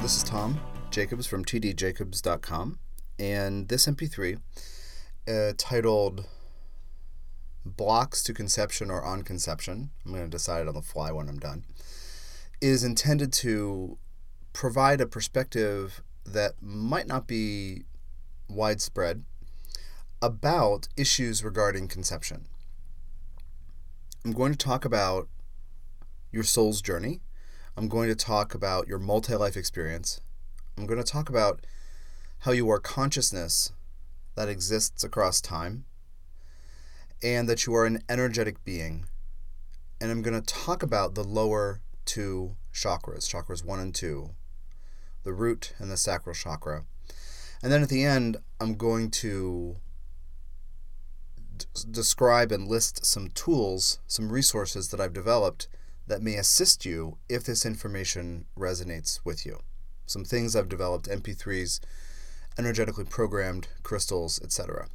This is Tom Jacobs from tdjacobs.com, and this MP3, uh, titled Blocks to Conception or On Conception, I'm going to decide on the fly when I'm done, is intended to provide a perspective that might not be widespread about issues regarding conception. I'm going to talk about your soul's journey. I'm going to talk about your multi life experience. I'm going to talk about how you are consciousness that exists across time and that you are an energetic being. And I'm going to talk about the lower two chakras, chakras one and two, the root and the sacral chakra. And then at the end, I'm going to d- describe and list some tools, some resources that I've developed that may assist you if this information resonates with you. Some things I've developed MP3s, energetically programmed crystals, etc.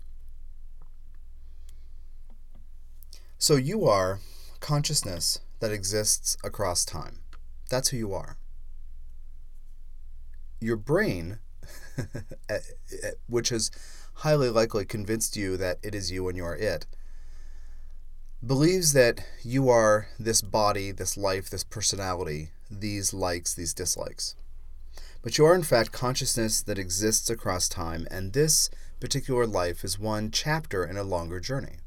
So you are consciousness that exists across time. That's who you are. Your brain, eh, eh, which has highly likely convinced you that it is you and you are it, believes that you are this body, this life, this personality, these likes, these dislikes. But you are, in fact, consciousness that exists across time, and this particular life is one chapter in a longer journey.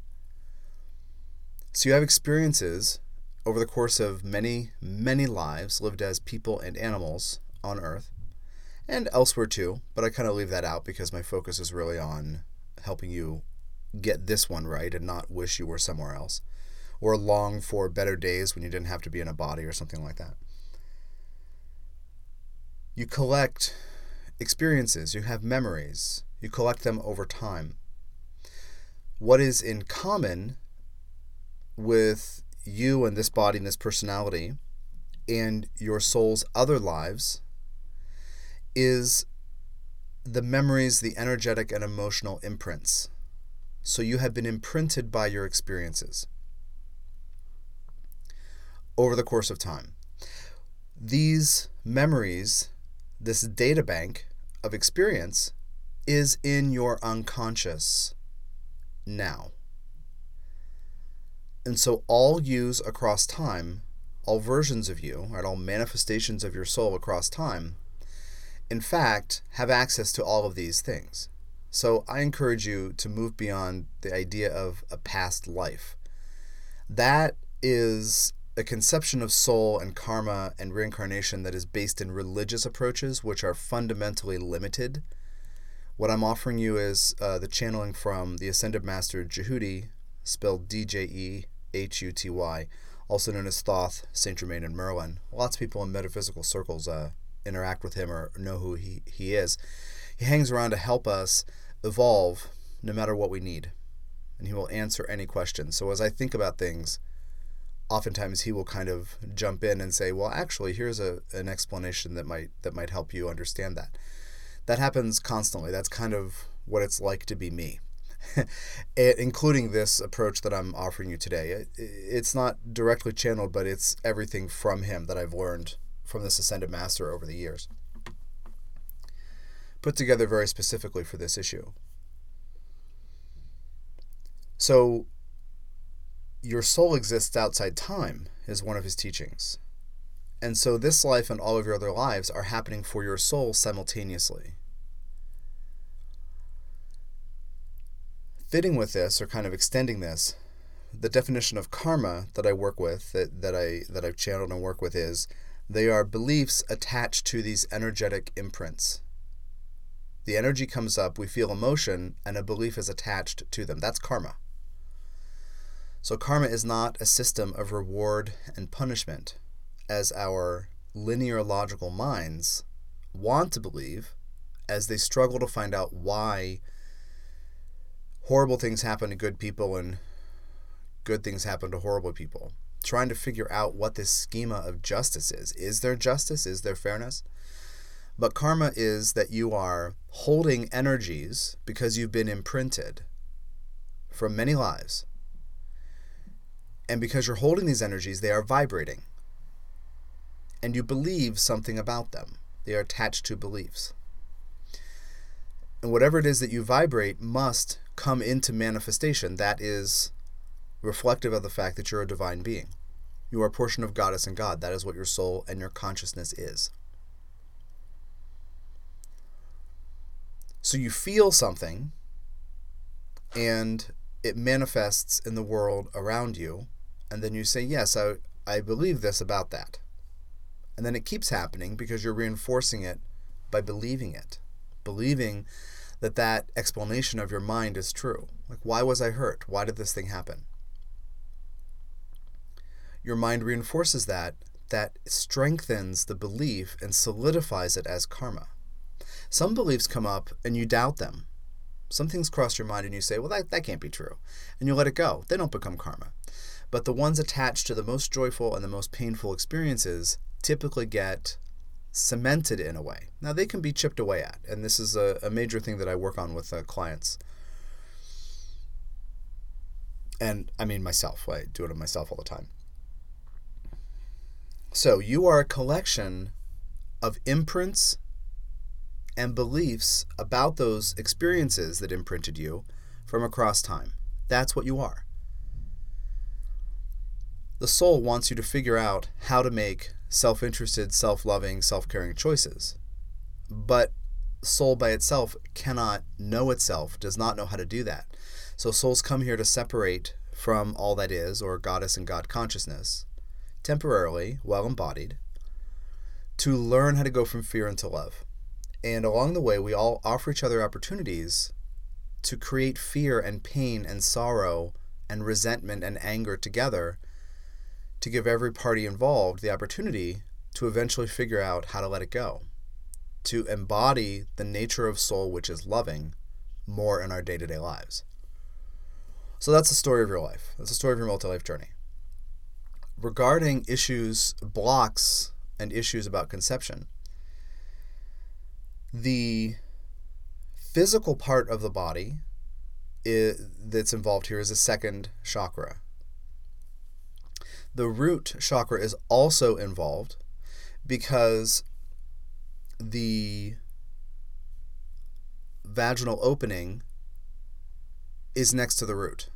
So you have experiences over the course of many, many lives lived as people and animals on Earth and elsewhere too, but I kind of leave that out because my focus is really on helping you get this one right and not wish you were somewhere else or long for better days when you didn't have to be in a body or something like that. You collect experiences, you have memories, you collect them over time. What is in common with you and this body and this personality and your soul's other lives is the memories, the energetic and emotional imprints. So you have been imprinted by your experiences over the course of time. These memories, this data bank of experience, is in your unconscious now. And so all yous across time, all versions of you, right, all manifestations of your soul across time, in fact, have access to all of these things. So I encourage you to move beyond the idea of a past life. That is a conception of soul and karma and reincarnation that is based in religious approaches, which are fundamentally limited. What I'm offering you is uh, the channeling from the Ascended Master Djehuty, spelled D J E H U T Y, also known as Thoth, Saint Germain, and Merlin. Lots of people in metaphysical circles uh, interact with him or know who he, he is. He hangs around to help us evolve no matter what we need, and he will answer any question. So as I think about things, oftentimes he will kind of jump in and say, "Well, actually, here's a an explanation that might that might help you understand that." That happens constantly. That's kind of what it's like to be me. it, including this approach that I'm offering you today. It, it's not directly channeled, but it's everything from him that I've learned from this ascended master over the years. Put together very specifically for this issue. So, your soul exists outside time, is one of his teachings. And so this life and all of your other lives are happening for your soul simultaneously. Fitting with this, or kind of extending this, the definition of karma that I work with, that, that I that I've channeled and work with is they are beliefs attached to these energetic imprints. The energy comes up, we feel emotion, and a belief is attached to them. That's karma. So, karma is not a system of reward and punishment, as our linear logical minds want to believe as they struggle to find out why horrible things happen to good people and good things happen to horrible people. Trying to figure out what this schema of justice is. Is there justice? Is there fairness? But karma is that you are holding energies because you've been imprinted from many lives and because you're holding these energies, they are vibrating. And you believe something about them. they are attached to beliefs. And whatever it is that you vibrate must come into manifestation. That is reflective of the fact that you're a divine being. You are a portion of Goddess and God. That is what your soul and your consciousness is. So you feel something and it manifests in the world around you, and then you say, Yes, I, I believe this about that. And then it keeps happening because you're reinforcing it by believing it, believing that that explanation of your mind is true. Like, why was I hurt? Why did this thing happen? Your mind reinforces that, that strengthens the belief and solidifies it as karma. Some beliefs come up and you doubt them. Some things cross your mind and you say, well, that, that can't be true. And you let it go. They don't become karma. But the ones attached to the most joyful and the most painful experiences typically get cemented in a way. Now, they can be chipped away at, and this is a, a major thing that I work on with uh, clients. And I mean, myself, I do it on myself all the time. So, you are a collection of imprints and beliefs about those experiences that imprinted you from across time. That's what you are. The soul wants you to figure out how to make self interested, self loving, self caring choices. But soul by itself cannot know itself, does not know how to do that. So souls come here to separate from all that is, or goddess and God consciousness, temporarily, while embodied, to learn how to go from fear into love. And along the way, we all offer each other opportunities to create fear and pain and sorrow and resentment and anger together to give every party involved the opportunity to eventually figure out how to let it go, to embody the nature of soul, which is loving, more in our day to day lives. So that's the story of your life. That's the story of your multi life journey. Regarding issues, blocks, and issues about conception, the physical part of the body is, that's involved here is the second chakra. The root chakra is also involved because the vaginal opening is next to the root.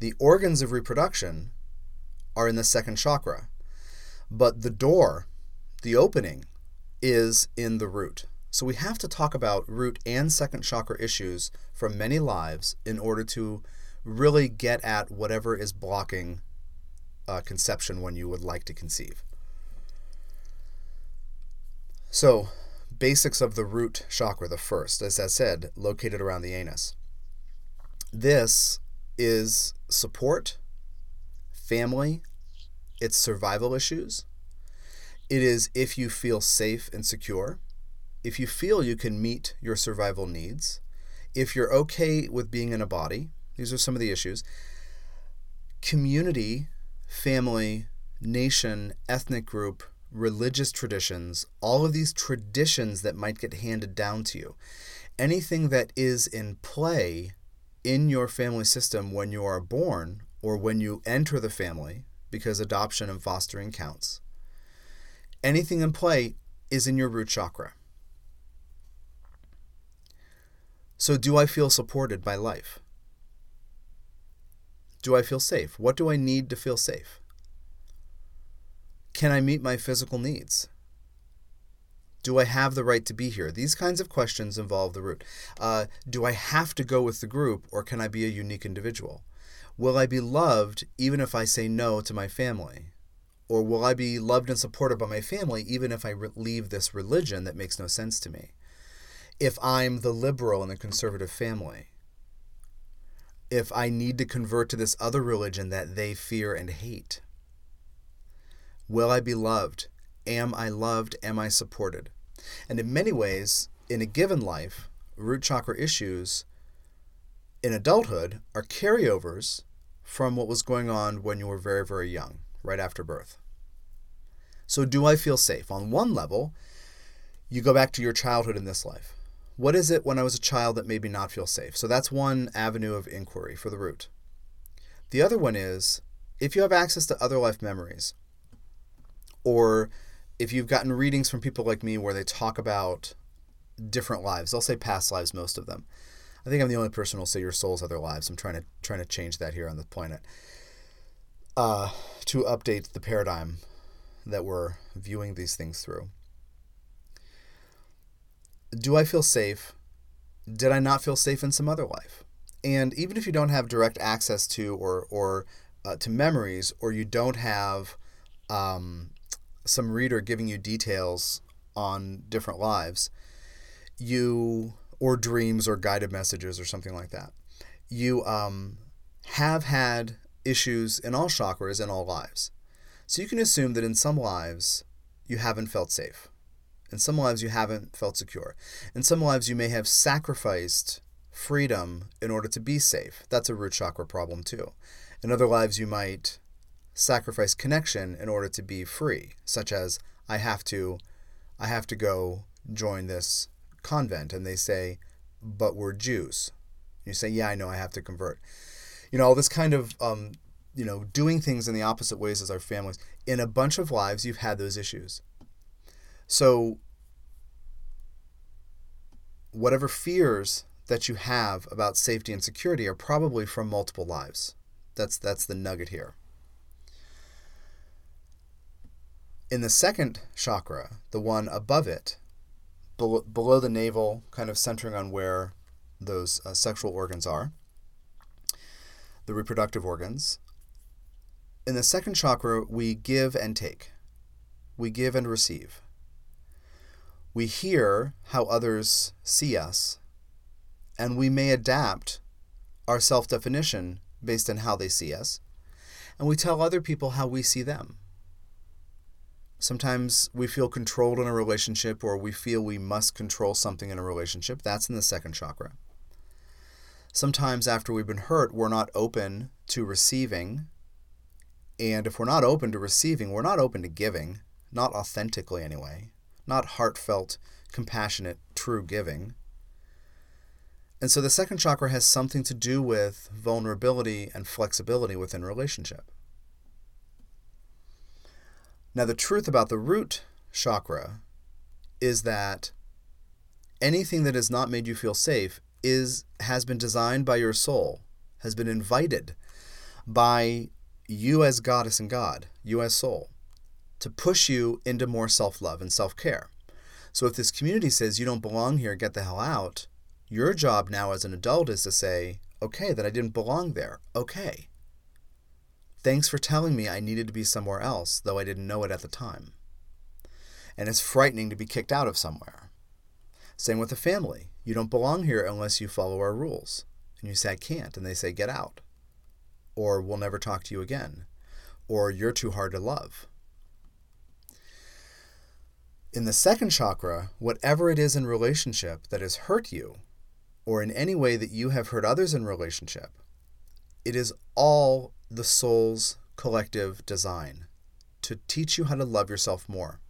The organs of reproduction are in the second chakra, but the door, the opening, is in the root. So we have to talk about root and second chakra issues from many lives in order to really get at whatever is blocking uh, conception when you would like to conceive. So, basics of the root chakra, the first, as I said, located around the anus. This is support, family, it's survival issues. It is if you feel safe and secure if you feel you can meet your survival needs, if you're okay with being in a body, these are some of the issues. Community, family, nation, ethnic group, religious traditions, all of these traditions that might get handed down to you. Anything that is in play in your family system when you are born or when you enter the family, because adoption and fostering counts. Anything in play is in your root chakra. So, do I feel supported by life? Do I feel safe? What do I need to feel safe? Can I meet my physical needs? Do I have the right to be here? These kinds of questions involve the root. Uh, do I have to go with the group or can I be a unique individual? Will I be loved even if I say no to my family? Or will I be loved and supported by my family even if I re- leave this religion that makes no sense to me? if I'm the liberal in the conservative family, if I need to convert to this other religion that they fear and hate? Will I be loved? Am I loved? Am I supported? And in many ways, in a given life, root chakra issues in adulthood are carryovers from what was going on when you were very, very young, right after birth. So, do I feel safe? On one level, you go back to your childhood in this life. What is it when I was a child that made me not feel safe? So that's one avenue of inquiry for the root. The other one is if you have access to other life memories or if you've gotten readings from people like me where they talk about different lives, they'll say past lives, most of them. I think I'm the only person who'll say your soul's other lives. I'm trying to trying to change that here on the planet. Uh, to update the paradigm that we're viewing these things through. Do I feel safe? Did I not feel safe in some other life? And even if you don't have direct access to or or uh, to memories, or you don't have um, some reader giving you details on different lives, you or dreams or guided messages or something like that, you um, have had issues in all chakras in all lives. So you can assume that in some lives you haven't felt safe. In some lives you haven't felt secure. In some lives you may have sacrificed freedom in order to be safe. That's a root chakra problem too. In other lives, you might sacrifice connection in order to be free, such as I have to, I have to go join this convent, and they say, but we're Jews. You say, yeah, I know, I have to convert. You know, all this kind of, um, you know, doing things in the opposite ways as our families. In a bunch of lives, you've had those issues. So, whatever fears that you have about safety and security are probably from multiple lives. That's that's the nugget here. In the second chakra, the one above it, below, below the navel, kind of centering on where those uh, sexual organs are, the reproductive organs. In the second chakra, we give and take. We give and receive. We hear how others see us, and we may adapt our self definition based on how they see us, and we tell other people how we see them. Sometimes we feel controlled in a relationship or we feel we must control something in a relationship. That's in the second chakra. Sometimes after we've been hurt, we're not open to receiving. And if we're not open to receiving, we're not open to giving, not authentically anyway, not heartfelt, compassionate, true giving. And so the second chakra has something to do with vulnerability and flexibility within relationship. Now, the truth about the root chakra is that anything that has not made you feel safe is has been designed by your soul, has been invited by you as goddess and God, you as soul, to push you into more self-love and self-care. So if this community says you don't belong here, get the hell out, your job now as an adult is to say, okay, that I didn't belong there. Okay. Thanks for telling me I needed to be somewhere else, though I didn't know it at the time. And it's frightening to be kicked out of somewhere. Same with a family. You don't belong here unless you follow our rules. And you say, I can't. And they say, get out. Or we'll never talk to you again. Or you're too hard to love. In the second chakra, whatever it is in relationship that has hurt you, or in any way that you have hurt others in relationship, it is all the soul's collective design to teach you how to love yourself more.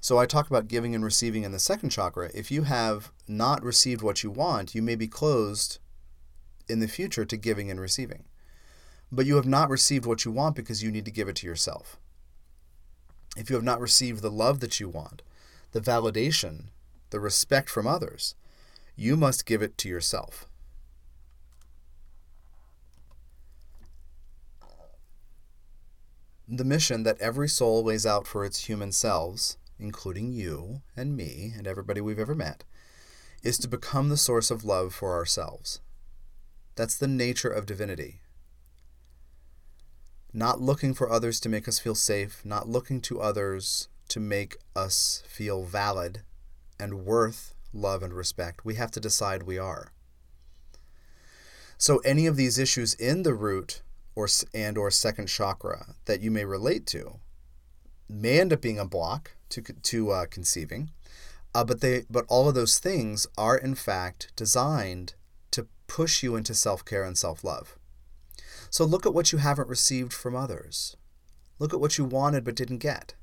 So I talk about giving and receiving in the second chakra. If you have not received what you want, you may be closed in the future to giving and receiving. But you have not received what you want because you need to give it to yourself. If you have not received the love that you want, the validation, the respect from others, you must give it to yourself. The mission that every soul lays out for its human selves, including you and me and everybody we've ever met, is to become the source of love for ourselves. That's the nature of divinity. Not looking for others to make us feel safe, not looking to others to make us feel valid and worth love, and respect, we have to decide we are. So any of these issues in the root or and or second chakra that you may relate to may end up being a block to to uh, conceiving, uh, but they but all of those things are in fact designed to push you into self care and self love. So look at what you haven't received from others. Look at what you wanted but didn't get.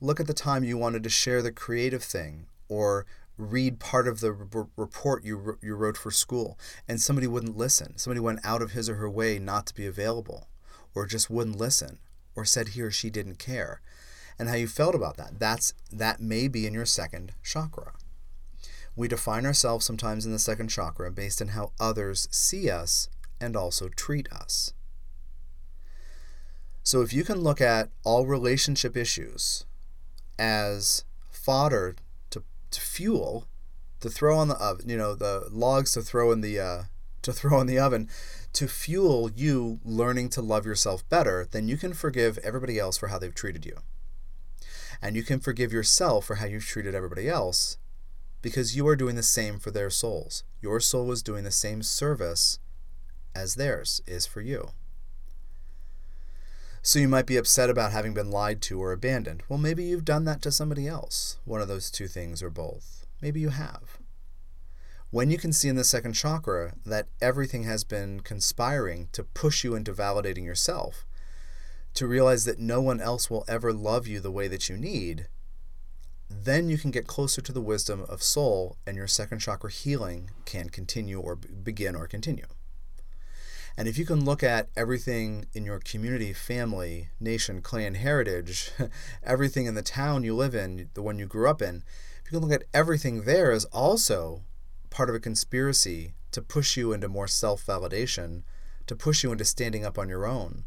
Look at the time you wanted to share the creative thing or read part of the report you, you wrote for school and somebody wouldn't listen. Somebody went out of his or her way not to be available or just wouldn't listen or said he or she didn't care. and how you felt about that. That's that may be in your second chakra. We define ourselves sometimes in the second chakra based on how others see us and also treat us. So if you can look at all relationship issues as fodder to, to fuel, to throw on the oven, you know, the logs to throw in the uh, to throw in the oven, to fuel you learning to love yourself better, then you can forgive everybody else for how they've treated you. And you can forgive yourself for how you've treated everybody else because you are doing the same for their souls. Your soul is doing the same service as theirs is for you. So you might be upset about having been lied to or abandoned. Well, maybe you've done that to somebody else. One of those two things or both. Maybe you have. When you can see in the second chakra that everything has been conspiring to push you into validating yourself, to realize that no one else will ever love you the way that you need, then you can get closer to the wisdom of soul and your second chakra healing can continue or begin or continue. And if you can look at everything in your community, family, nation, clan, heritage, everything in the town you live in, the one you grew up in, if you can look at everything there as also part of a conspiracy to push you into more self validation, to push you into standing up on your own,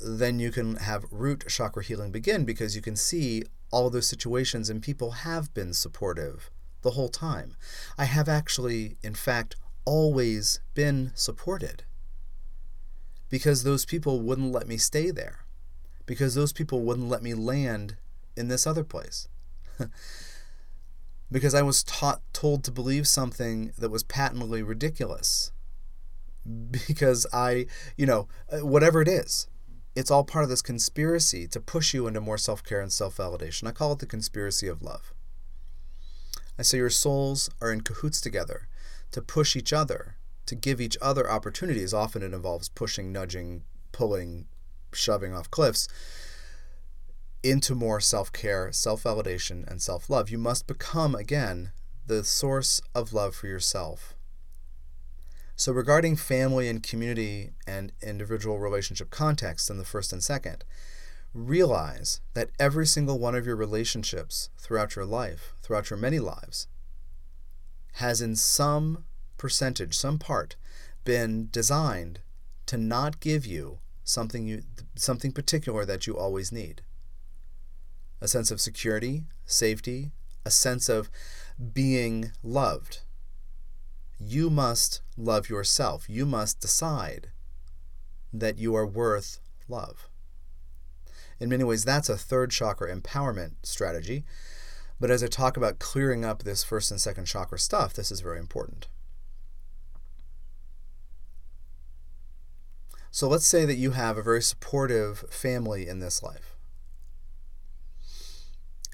then you can have root chakra healing begin because you can see all those situations and people have been supportive the whole time. I have actually, in fact, always been supported because those people wouldn't let me stay there, because those people wouldn't let me land in this other place. because I was taught told to believe something that was patently ridiculous. Because I, you know, uh, whatever it is, it's all part of this conspiracy to push you into more self care and self validation. I call it the conspiracy of love. I say your souls are in cahoots together to push each other, to give each other opportunities. Often it involves pushing, nudging, pulling, shoving off cliffs into more self care, self validation, and self love. You must become, again, the source of love for yourself. So, regarding family and community and individual relationship context in the first and second, realize that every single one of your relationships throughout your life, throughout your many lives, has in some percentage, some part, been designed to not give you something you something particular that you always need. A sense of security, safety, a sense of being loved you must love yourself. You must decide that you are worth love. In many ways, that's a third chakra empowerment strategy. But as I talk about clearing up this first and second chakra stuff, this is very important. So let's say that you have a very supportive family in this life.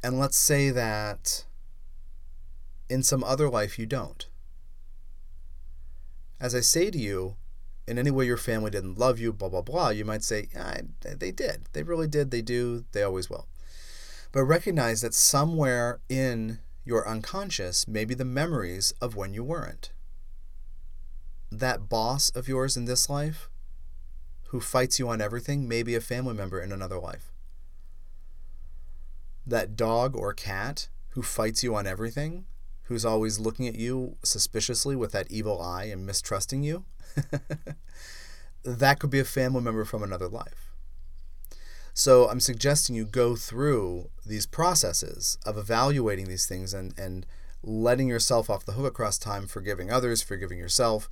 And let's say that in some other life you don't. As I say to you, in any way your family didn't love you, blah, blah, blah, you might say, yeah, they did. They really did. They do. They always will. But recognize that somewhere in your unconscious may be the memories of when you weren't. That boss of yours in this life who fights you on everything may be a family member in another life. That dog or cat who fights you on everything who's always looking at you suspiciously with that evil eye and mistrusting you, that could be a family member from another life. So I'm suggesting you go through these processes of evaluating these things and, and letting yourself off the hook across time, forgiving others, forgiving yourself,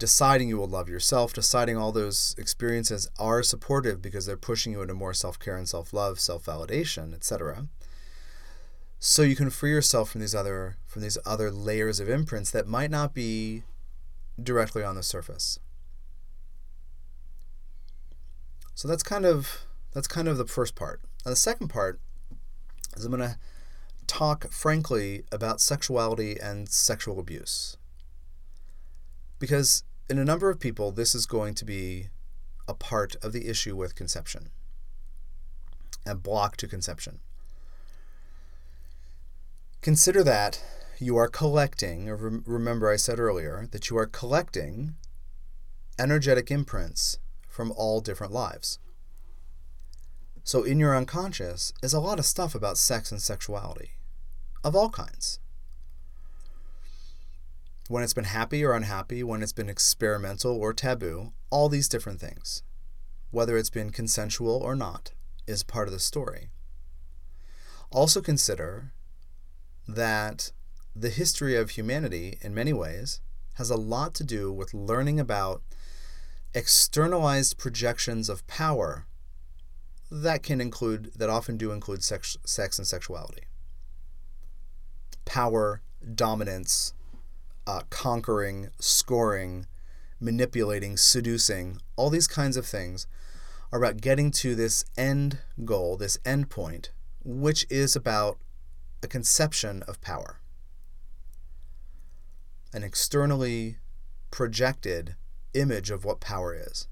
deciding you will love yourself, deciding all those experiences are supportive because they're pushing you into more self care and self love, self validation, etc so you can free yourself from these other from these other layers of imprints that might not be directly on the surface. So that's kind of that's kind of the first part. Now the second part is I'm going to talk frankly about sexuality and sexual abuse. Because in a number of people this is going to be a part of the issue with conception. A block to conception. Consider that you are collecting, remember I said earlier, that you are collecting energetic imprints from all different lives. So, in your unconscious is a lot of stuff about sex and sexuality of all kinds. When it's been happy or unhappy, when it's been experimental or taboo, all these different things, whether it's been consensual or not, is part of the story. Also, consider that the history of humanity, in many ways, has a lot to do with learning about externalized projections of power that can include, that often do include sex, sex and sexuality. Power, dominance, uh, conquering, scoring, manipulating, seducing, all these kinds of things are about getting to this end goal, this end point, which is about a conception of power. An externally projected image of what power is.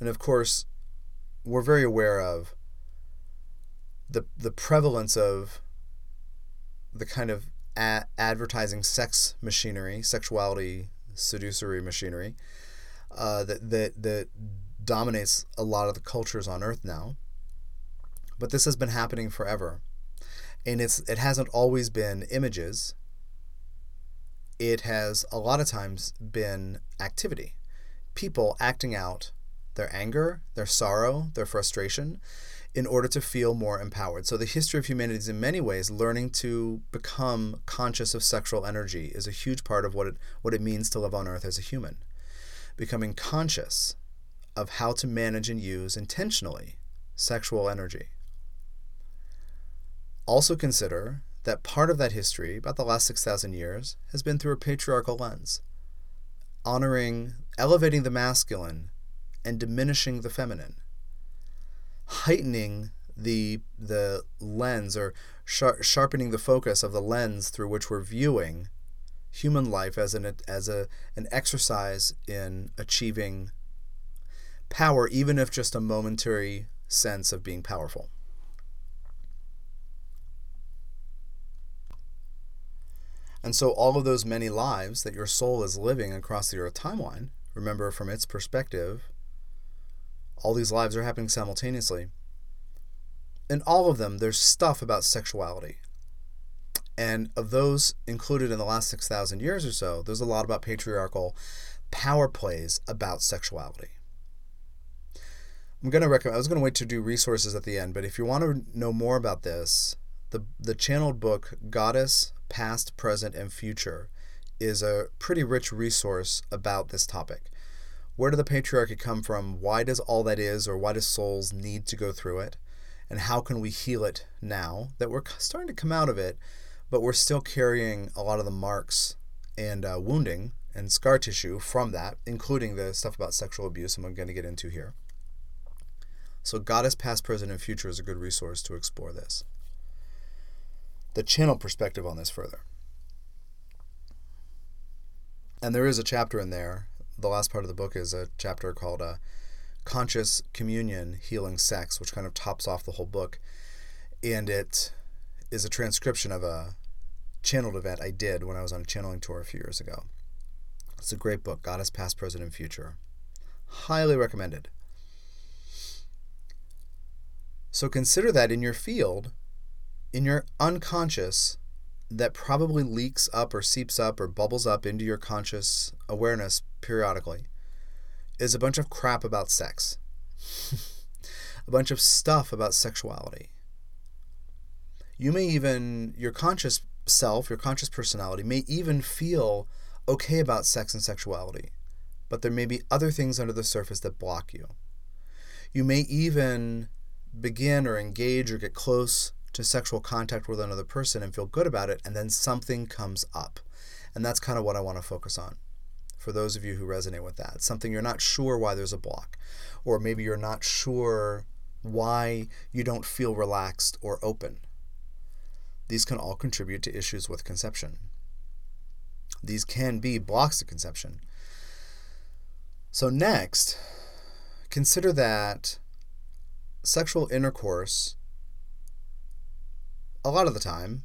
And of course, we're very aware of the the prevalence of the kind of a- advertising sex machinery, sexuality seducery machinery uh, that that that dominates a lot of the cultures on Earth now. But this has been happening forever, and it's it hasn't always been images. It has a lot of times been activity, people acting out their anger, their sorrow, their frustration, in order to feel more empowered. So, the history of humanity is in many ways learning to become conscious of sexual energy is a huge part of what it, what it means to live on earth as a human. Becoming conscious of how to manage and use intentionally sexual energy. Also, consider that part of that history, about the last 6,000 years, has been through a patriarchal lens, honoring, elevating the masculine and diminishing the feminine, heightening the the lens or sharpening the focus of the lens through which we're viewing human life as an as a an exercise in achieving power even if just a momentary sense of being powerful. And so all of those many lives that your soul is living across the earth timeline remember from its perspective all these lives are happening simultaneously. In all of them, there's stuff about sexuality. And of those included in the last 6,000 years or so, there's a lot about patriarchal power plays about sexuality. I'm going to recommend, I was going to wait to do resources at the end, but if you want to know more about this, the, the channeled book, Goddess, Past, Present, and Future, is a pretty rich resource about this topic. Where did the patriarchy come from? Why does all that is, or why do souls need to go through it? And how can we heal it now that we're starting to come out of it, but we're still carrying a lot of the marks and uh, wounding and scar tissue from that, including the stuff about sexual abuse I'm going to get into here. So, Goddess Past, Present, and Future is a good resource to explore this. The channel perspective on this further. And there is a chapter in there the last part of the book is a chapter called uh, Conscious Communion Healing Sex, which kind of tops off the whole book. And it is a transcription of a channeled event I did when I was on a channeling tour a few years ago. It's a great book, Goddess Past, Present, and Future. Highly recommended. So consider that in your field, in your unconscious, that probably leaks up or seeps up or bubbles up into your conscious awareness periodically is a bunch of crap about sex, a bunch of stuff about sexuality. You may even, your conscious self, your conscious personality, may even feel okay about sex and sexuality, but there may be other things under the surface that block you. You may even begin or engage or get close to sexual contact with another person and feel good about it, and then something comes up. And that's kind of what I want to focus on for those of you who resonate with that. Something you're not sure why there's a block, or maybe you're not sure why you don't feel relaxed or open. These can all contribute to issues with conception. These can be blocks to conception. So, next, consider that sexual intercourse, a lot of the time,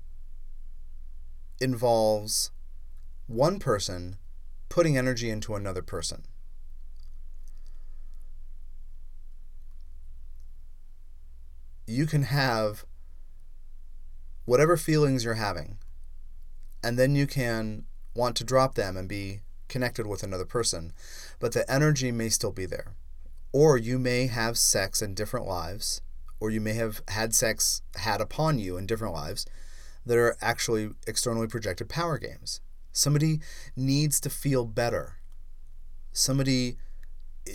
involves one person putting energy into another person. you can have whatever feelings you're having, and then you can want to drop them and be connected with another person, but the energy may still be there. Or you may have sex in different lives, or you may have had sex had upon you in different lives that are actually externally projected power games. Somebody needs to feel better. Somebody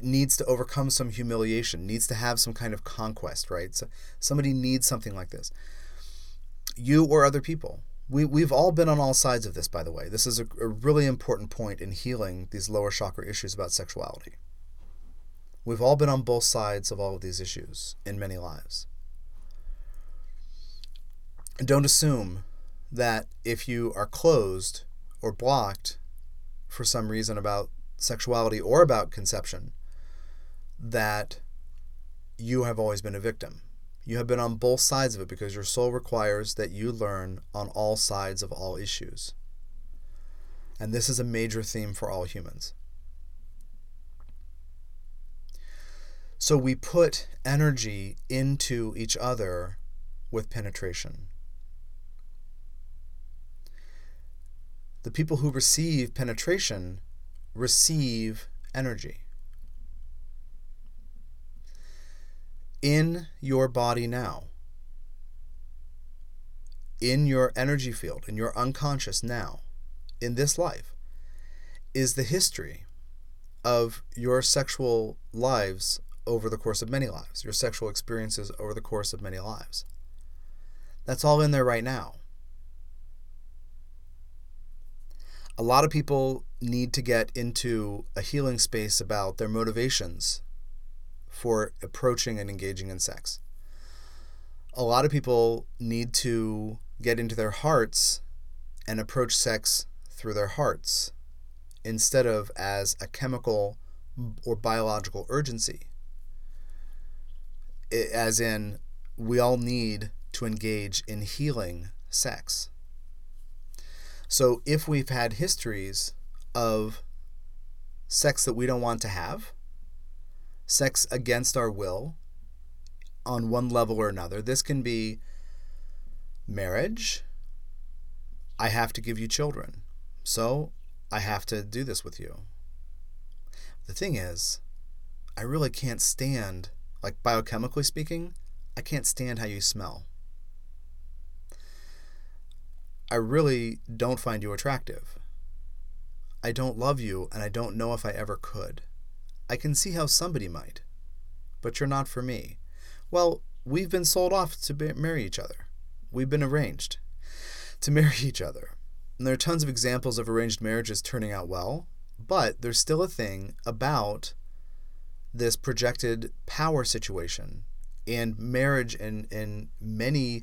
needs to overcome some humiliation, needs to have some kind of conquest, right? So somebody needs something like this. You or other people. We, we've all been on all sides of this, by the way. This is a, a really important point in healing these lower chakra issues about sexuality. We've all been on both sides of all of these issues in many lives. And don't assume that if you are closed or blocked for some reason about sexuality or about conception, that you have always been a victim. You have been on both sides of it because your soul requires that you learn on all sides of all issues. And this is a major theme for all humans. So we put energy into each other with penetration. The people who receive penetration receive energy. In your body now, in your energy field, in your unconscious now, in this life, is the history of your sexual lives over the course of many lives, your sexual experiences over the course of many lives. That's all in there right now. A lot of people need to get into a healing space about their motivations for approaching and engaging in sex. A lot of people need to get into their hearts and approach sex through their hearts instead of as a chemical or biological urgency as in we all need to engage in healing sex. So if we've had histories of sex that we don't want to have, sex against our will on one level or another, this can be marriage. I have to give you children. So I have to do this with you. The thing is, I really can't stand like biochemically speaking, I can't stand how you smell. I really don't find you attractive. I don't love you, and I don't know if I ever could. I can see how somebody might, but you're not for me. Well, we've been sold off to marry each other. We've been arranged to marry each other. And there are tons of examples of arranged marriages turning out well, but there's still a thing about this projected power situation and marriage in, in many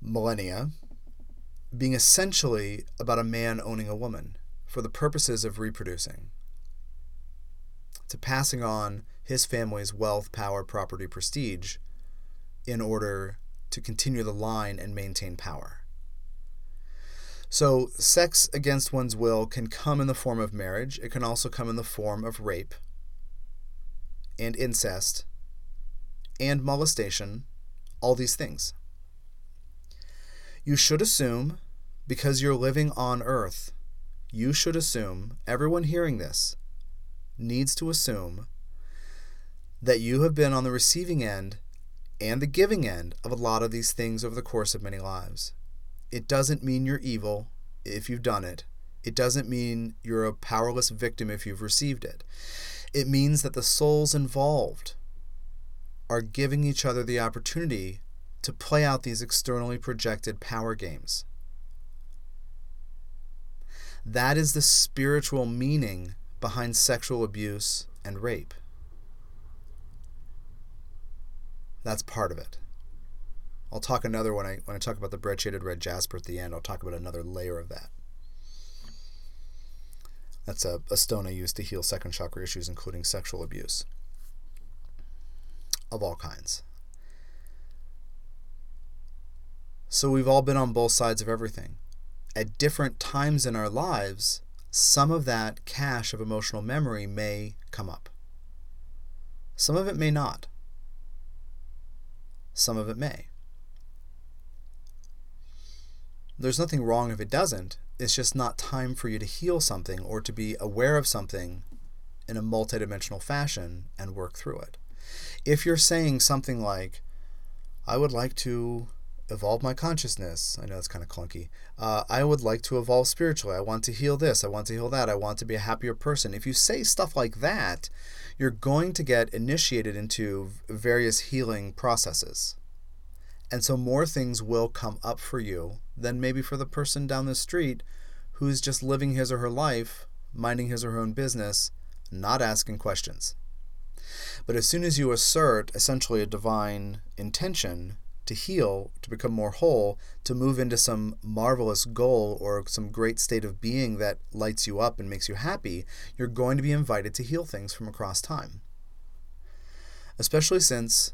millennia being essentially about a man owning a woman for the purposes of reproducing, to passing on his family's wealth, power, property, prestige in order to continue the line and maintain power. So, sex against one's will can come in the form of marriage. It can also come in the form of rape and incest and molestation, all these things. You should assume, because you're living on earth, you should assume, everyone hearing this needs to assume that you have been on the receiving end and the giving end of a lot of these things over the course of many lives. It doesn't mean you're evil if you've done it. It doesn't mean you're a powerless victim if you've received it. It means that the souls involved are giving each other the opportunity to play out these externally projected power games. That is the spiritual meaning behind sexual abuse and rape. That's part of it. I'll talk another when I when I talk about the brecciated red jasper at the end. I'll talk about another layer of that. That's a, a stone I use to heal second chakra issues, including sexual abuse of all kinds. So we've all been on both sides of everything. At different times in our lives, some of that cache of emotional memory may come up. Some of it may not. some of it may. There's nothing wrong if it doesn't. It's just not time for you to heal something or to be aware of something in a multidimensional fashion and work through it. If you're saying something like, I would like to evolve my consciousness. I know it's kind of clunky. Uh, I would like to evolve spiritually. I want to heal this. I want to heal that. I want to be a happier person. If you say stuff like that, you're going to get initiated into various healing processes. And so more things will come up for you than maybe for the person down the street who's just living his or her life, minding his or her own business, not asking questions. But as soon as you assert essentially a divine intention, to heal, to become more whole, to move into some marvelous goal or some great state of being that lights you up and makes you happy, you're going to be invited to heal things from across time. Especially since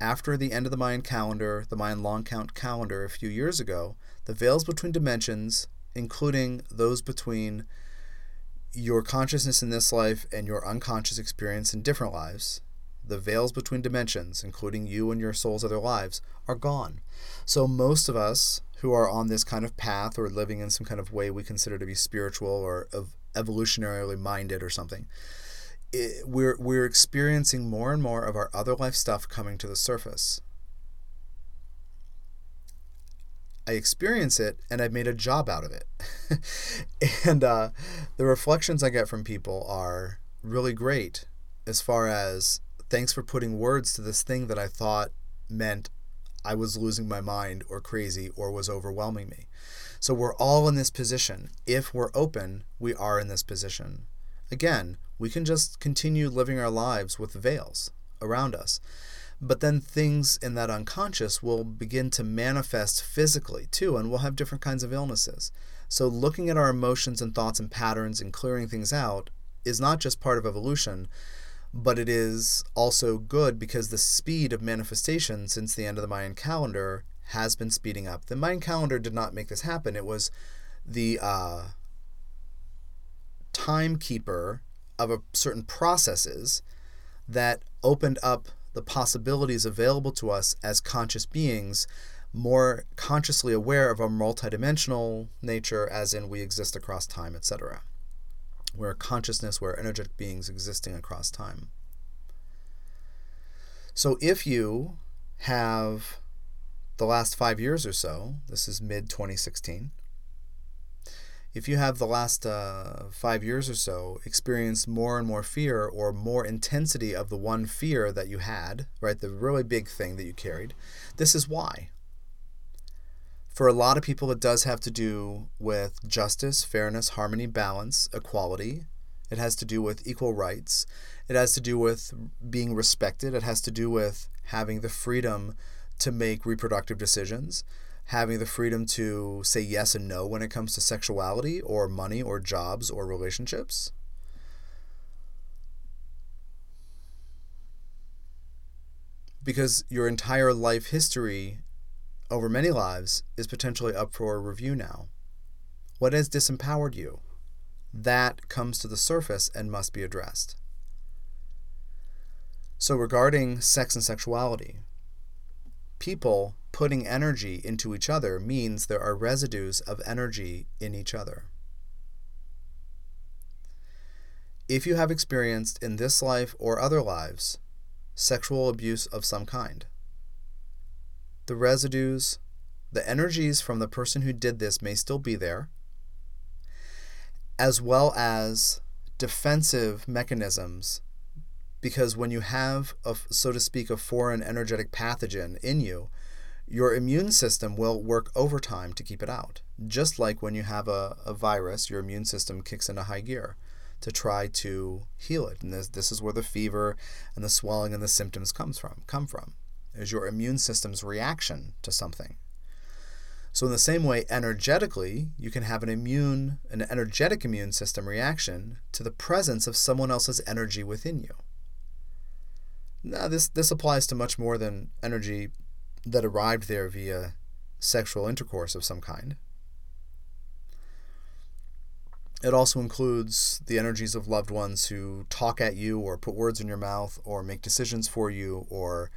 after the end of the Mayan calendar, the Mayan long count calendar a few years ago, the veils between dimensions, including those between your consciousness in this life and your unconscious experience in different lives, the veils between dimensions, including you and your soul's other lives, are gone. So, most of us who are on this kind of path or living in some kind of way we consider to be spiritual or evolutionarily minded or something, it, we're, we're experiencing more and more of our other life stuff coming to the surface. I experience it and I've made a job out of it. and uh, the reflections I get from people are really great as far as thanks for putting words to this thing that I thought meant I was losing my mind or crazy or was overwhelming me. So we're all in this position. If we're open, we are in this position. Again, we can just continue living our lives with veils around us. But then things in that unconscious will begin to manifest physically too, and we'll have different kinds of illnesses. So, looking at our emotions and thoughts and patterns and clearing things out is not just part of evolution, but it is also good because the speed of manifestation since the end of the Mayan calendar has been speeding up. The Mayan calendar did not make this happen. It was the uh, timekeeper of a certain processes that opened up the possibilities available to us as conscious beings, more consciously aware of our multidimensional nature, as in we exist across time, etc. We're consciousness, we're energetic beings existing across time. So if you have the last five years or so, this is mid 2016, if you have the last uh, five years or so experienced more and more fear or more intensity of the one fear that you had, right, the really big thing that you carried, this is why. For a lot of people, it does have to do with justice, fairness, harmony, balance, equality. It has to do with equal rights. It has to do with being respected. It has to do with having the freedom to make reproductive decisions, having the freedom to say yes and no when it comes to sexuality or money or jobs or relationships. Because your entire life history over many lives is potentially up for review now. What has disempowered you? That comes to the surface and must be addressed. So, regarding sex and sexuality, people putting energy into each other means there are residues of energy in each other. If you have experienced in this life or other lives sexual abuse of some kind, the residues, the energies from the person who did this may still be there, as well as defensive mechanisms. Because when you have, a, so to speak, a foreign energetic pathogen in you, your immune system will work overtime to keep it out. Just like when you have a, a virus, your immune system kicks into high gear to try to heal it. And this, this is where the fever and the swelling and the symptoms comes from, come from is your immune system's reaction to something. So in the same way, energetically, you can have an immune, an energetic immune system reaction to the presence of someone else's energy within you. Now, this this applies to much more than energy that arrived there via sexual intercourse of some kind. It also includes the energies of loved ones who talk at you or put words in your mouth or make decisions for you or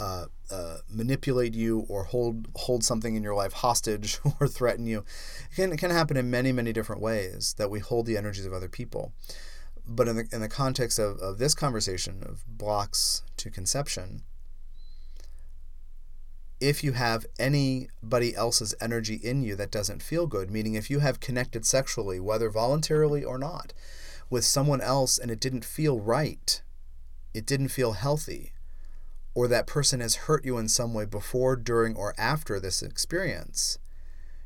uh, uh, manipulate you or hold hold something in your life hostage or threaten you. It can, it can happen in many, many different ways that we hold the energies of other people. But in the, in the context of, of this conversation of blocks to conception, if you have anybody else's energy in you that doesn't feel good, meaning if you have connected sexually, whether voluntarily or not, with someone else and it didn't feel right, it didn't feel healthy, or that person has hurt you in some way before, during, or after this experience,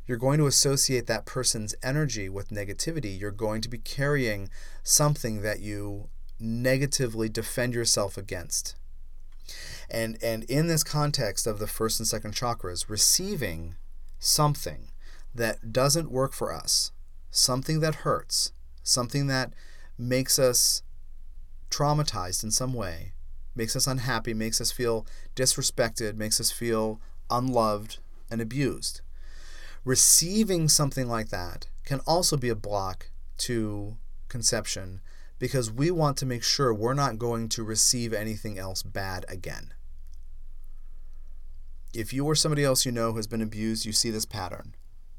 you're going to associate that person's energy with negativity. You're going to be carrying something that you negatively defend yourself against. And and in this context of the first and second chakras, receiving something that doesn't work for us, something that hurts, something that makes us traumatized in some way, makes us unhappy, makes us feel disrespected, makes us feel unloved and abused. Receiving something like that can also be a block to conception because we want to make sure we're not going to receive anything else bad again. If you or somebody else you know has been abused, you see this pattern.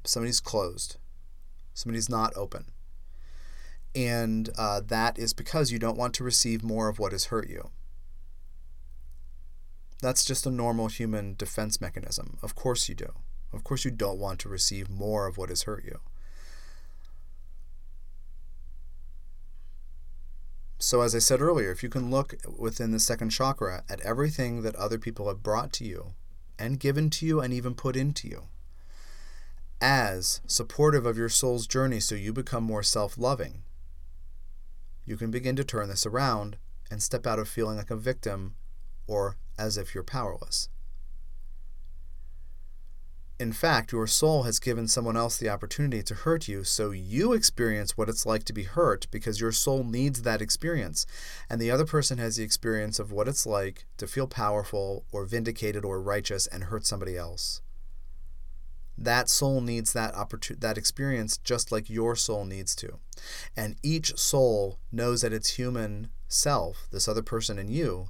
Somebody's closed, somebody's not open. And uh, that is because you don't want to receive more of what has hurt you. That's just a normal human defense mechanism. Of course you do. Of course you don't want to receive more of what has hurt you. So, as I said earlier, if you can look within the second chakra at everything that other people have brought to you and given to you and even put into you as supportive of your soul's journey so you become more self loving, you can begin to turn this around and step out of feeling like a victim or as if you're powerless. In fact, your soul has given someone else the opportunity to hurt you, so you experience what it's like to be hurt because your soul needs that experience. And the other person has the experience of what it's like to feel powerful or vindicated or righteous and hurt somebody else. That soul needs that opportunity, that experience just like your soul needs to. And each soul knows that its human self, this other person in you,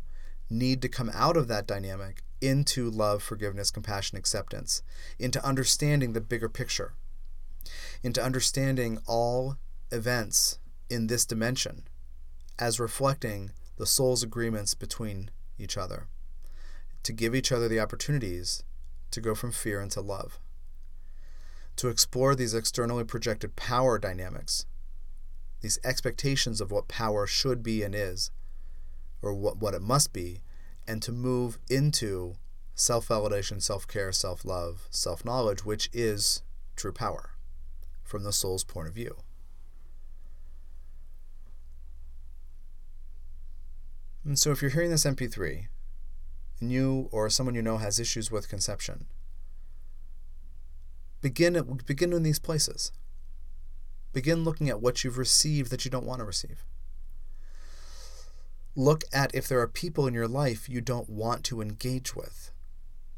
need to come out of that dynamic into love, forgiveness, compassion, acceptance, into understanding the bigger picture, into understanding all events in this dimension as reflecting the soul's agreements between each other, to give each other the opportunities to go from fear into love, to explore these externally projected power dynamics, these expectations of what power should be and is or what, what it must be, and to move into self validation, self care, self love, self knowledge, which is true power from the soul's point of view. And so, if you're hearing this MP3 and you or someone you know has issues with conception, begin, begin in these places. Begin looking at what you've received that you don't want to receive. Look at if there are people in your life you don't want to engage with.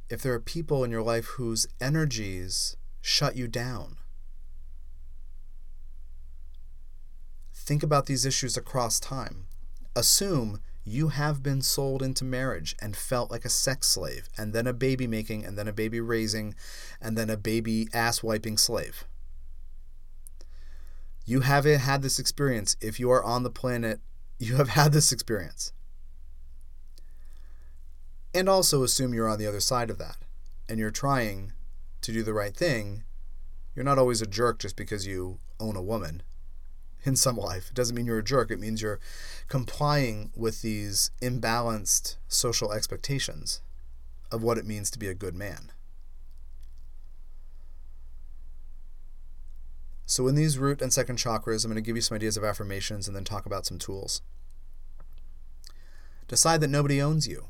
If there are people in your life whose energies shut you down. Think about these issues across time. Assume you have been sold into marriage and felt like a sex slave, and then a baby making, and then a baby raising, and then a baby ass wiping slave. You haven't had this experience if you are on the planet you have had this experience. And also assume you're on the other side of that and you're trying to do the right thing. You're not always a jerk just because you own a woman in some life. It doesn't mean you're a jerk, it means you're complying with these imbalanced social expectations of what it means to be a good man. So, in these root and second chakras, I'm going to give you some ideas of affirmations and then talk about some tools. Decide that nobody owns you.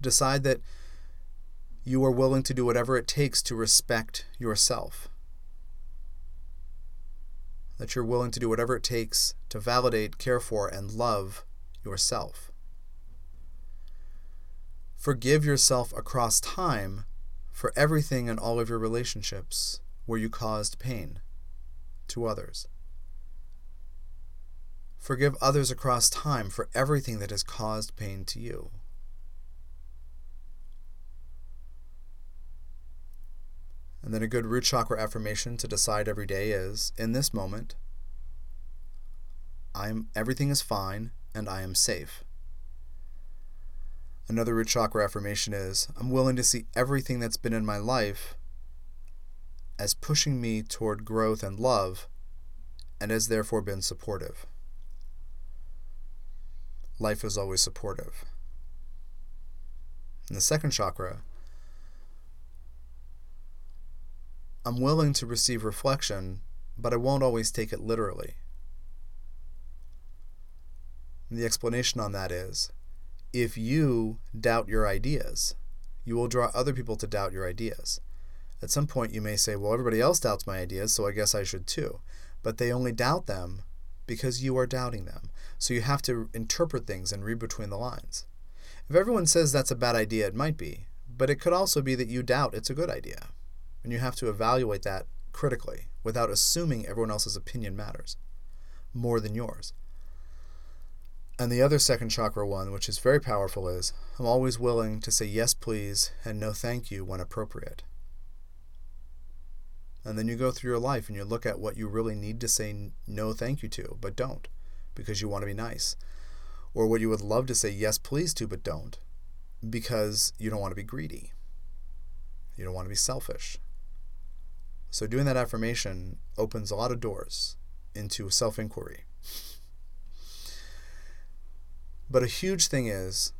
Decide that you are willing to do whatever it takes to respect yourself. That you're willing to do whatever it takes to validate, care for, and love yourself. Forgive yourself across time for everything in all of your relationships where you caused pain to others. Forgive others across time for everything that has caused pain to you. And then a good root chakra affirmation to decide every day is in this moment, I'm everything is fine and I am safe. Another root chakra affirmation is I'm willing to see everything that's been in my life as pushing me toward growth and love and has therefore been supportive. Life is always supportive. In the second chakra, I'm willing to receive reflection, but I won't always take it literally. And the explanation on that is if you doubt your ideas, you will draw other people to doubt your ideas. At some point, you may say, Well, everybody else doubts my ideas, so I guess I should too. But they only doubt them because you are doubting them. So you have to interpret things and read between the lines. If everyone says that's a bad idea, it might be, but it could also be that you doubt it's a good idea. And you have to evaluate that critically without assuming everyone else's opinion matters more than yours. And the other second chakra one, which is very powerful, is I'm always willing to say yes, please, and no thank you when appropriate. And then you go through your life and you look at what you really need to say no thank you to, but don't, because you want to be nice. Or what you would love to say yes, please to, but don't, because you don't want to be greedy. You don't want to be selfish. So doing that affirmation opens a lot of doors into self inquiry. But a huge thing is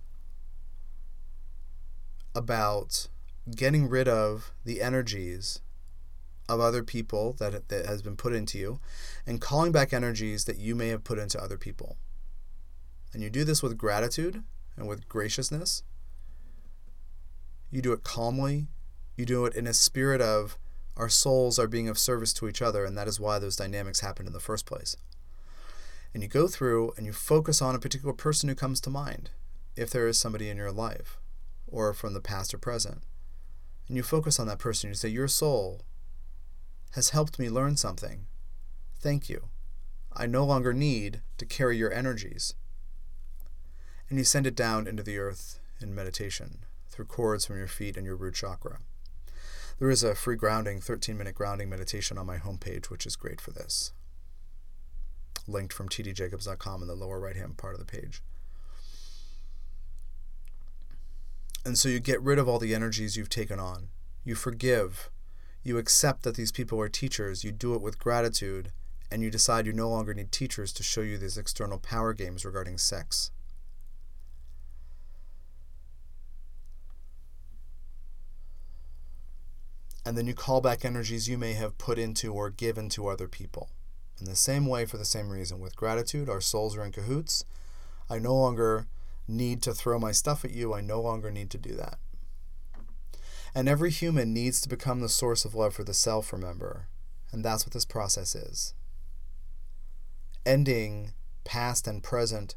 about getting rid of the energies of other people that, that has been put into you and calling back energies that you may have put into other people. And you do this with gratitude and with graciousness. You do it calmly. You do it in a spirit of our souls are being of service to each other, and that is why those dynamics happened in the first place and you go through and you focus on a particular person who comes to mind, if there is somebody in your life, or from the past or present. And you focus on that person. You say, Your soul has helped me learn something. Thank you. I no longer need to carry your energies. And you send it down into the earth in meditation through cords from your feet and your root chakra. There is a free grounding, 13 minute grounding meditation on my homepage, which is great for this linked from tdjacobs.com in the lower right hand part of the page. And so you get rid of all the energies you've taken on. You forgive. You accept that these people are teachers. You do it with gratitude. And you decide you no longer need teachers to show you these external power games regarding sex. And then you call back energies you may have put into or given to other people. In the same way, for the same reason, with gratitude, our souls are in cahoots. I no longer need to throw my stuff at you. I no longer need to do that. And every human needs to become the source of love for the self, remember. And that's what this process is. Ending past and present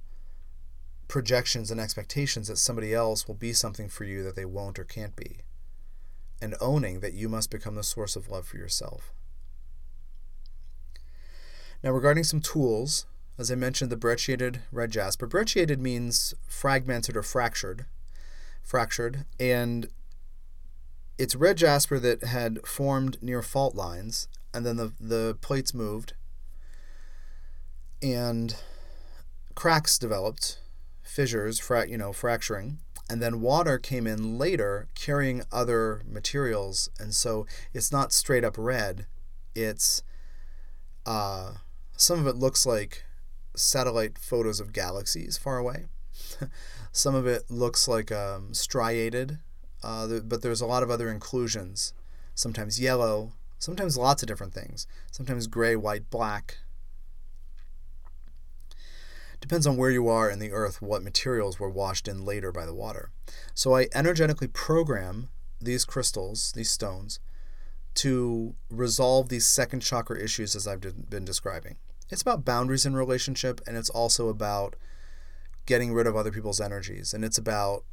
projections and expectations that somebody else will be something for you that they won't or can't be. And owning that you must become the source of love for yourself. Now, regarding some tools, as I mentioned, the brecciated red jasper. Brecciated means fragmented or fractured, fractured, and it's red jasper that had formed near fault lines, and then the the plates moved, and cracks developed, fissures, fra- you know, fracturing, and then water came in later, carrying other materials, and so it's not straight up red, it's uh, some of it looks like satellite photos of galaxies far away. Some of it looks like um, striated, uh, but there's a lot of other inclusions. Sometimes yellow, sometimes lots of different things. Sometimes gray, white, black. Depends on where you are in the earth, what materials were washed in later by the water. So I energetically program these crystals, these stones, to resolve these second chakra issues as I've been describing. It's about boundaries in relationship and it's also about getting rid of other people's energies and it's about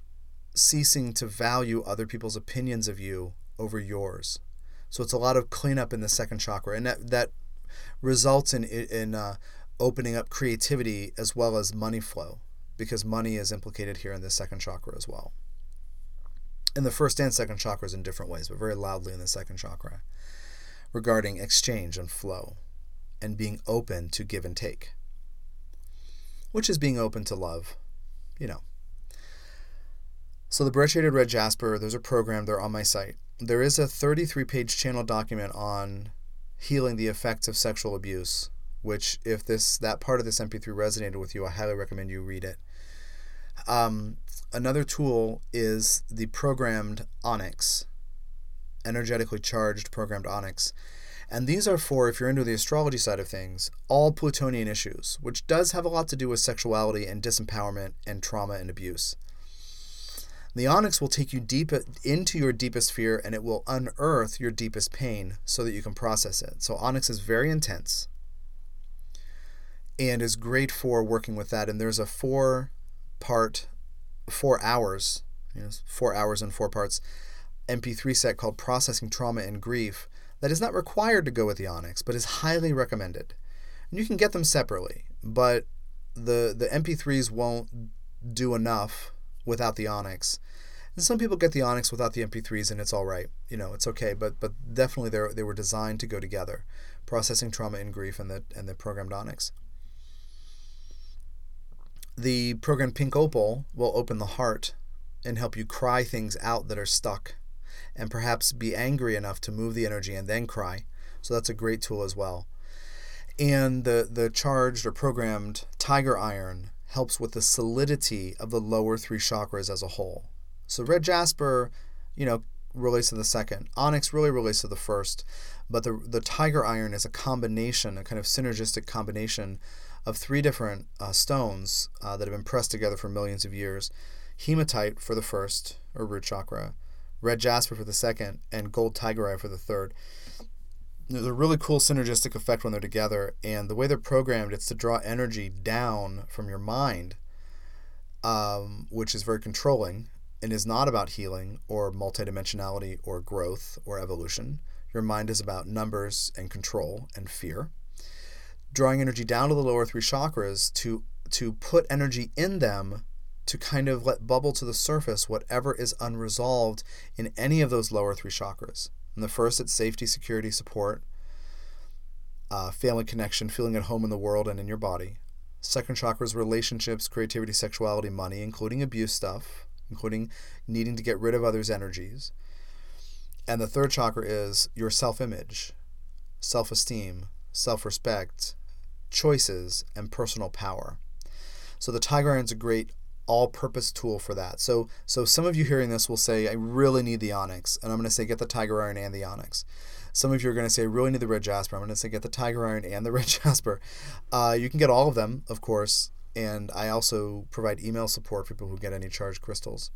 ceasing to value other people's opinions of you over yours. So it's a lot of cleanup in the second chakra and that that results in in uh, opening up creativity as well as money flow, because money is implicated here in the second chakra as well. In the first and second chakras in different ways, but very loudly in the second chakra, regarding exchange and flow and being open to give and take, which is being open to love, you know. So the brecciated red jasper, there's a program there on my site. There is a 33 page channel document on healing the effects of sexual abuse, which if this that part of this MP3 resonated with you, I highly recommend you read it. Um, another tool is the programmed onyx, energetically charged programmed onyx. And these are for, if you're into the astrology side of things, all Plutonian issues, which does have a lot to do with sexuality and disempowerment and trauma and abuse. The onyx will take you deep into your deepest fear and it will unearth your deepest pain so that you can process it. So, onyx is very intense and is great for working with that. And there's a four part, four hours, you know, four hours and four parts MP3 set called Processing Trauma and Grief that is not required to go with the onyx, but is highly recommended. And you can get them separately, but the the MP3s won't do enough without the onyx. And some people get the onyx without the MP3s, and it's all right. You know, it's okay. But but definitely they they were designed to go together, processing trauma and grief, and the and the programmed onyx. The program Pink Opal will open the heart and help you cry things out that are stuck and perhaps be angry enough to move the energy and then cry. So that's a great tool as well. And the, the charged or programmed tiger iron helps with the solidity of the lower three chakras as a whole. So red jasper, you know, relates to the second. Onyx really relates to the first, but the the tiger iron is a combination, a kind of synergistic combination of three different uh, stones uh, that have been pressed together for millions of years. Hematite for the first, or root chakra red jasper for the second, and gold tiger eye for the third. There's a really cool synergistic effect when they're together, and the way they're programmed, it's to draw energy down from your mind, um, which is very controlling and is not about healing or multidimensionality or growth or evolution. Your mind is about numbers and control and fear. Drawing energy down to the lower three chakras to to put energy in them to kind of let bubble to the surface whatever is unresolved in any of those lower three chakras. In the first, it's safety, security, support, uh, family connection, feeling at home in the world and in your body. Second chakra is relationships, creativity, sexuality, money, including abuse stuff, including needing to get rid of others' energies. And the third chakra is your self image, self esteem, self respect, choices, and personal power. So the tiger is a great all-purpose tool for that. So so some of you hearing this will say, I really need the onyx, and I'm going to say get the tiger iron and the onyx. Some of you are going to say, I really need the red jasper. I'm going to say get the tiger iron and the red jasper. Uh, you can get all of them, of course, and I also provide email support for people who get any charged crystals.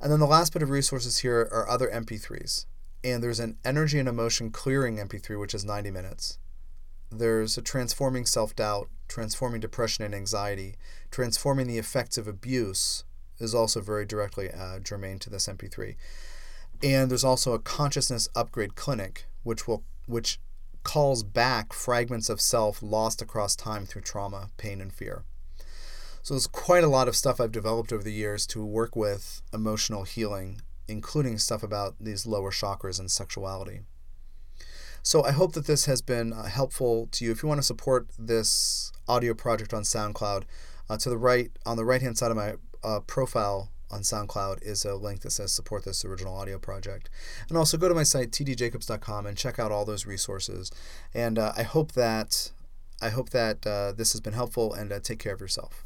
And then the last bit of resources here are other MP3s. And there's an energy and emotion clearing MP3, which is 90 minutes. There's a transforming self doubt, transforming depression and anxiety, transforming the effects of abuse is also very directly uh, germane to this MP3. And there's also a consciousness upgrade clinic, which will which calls back fragments of self lost across time through trauma, pain, and fear. So there's quite a lot of stuff I've developed over the years to work with emotional healing, including stuff about these lower chakras and sexuality. So I hope that this has been uh, helpful to you. If you want to support this audio project on SoundCloud, uh, to the right, on the right hand side of my uh, profile on SoundCloud is a link that says support this original audio project. And also go to my site tdjacobs.com and check out all those resources. And uh, I hope that I hope that uh, this has been helpful and uh, take care of yourself.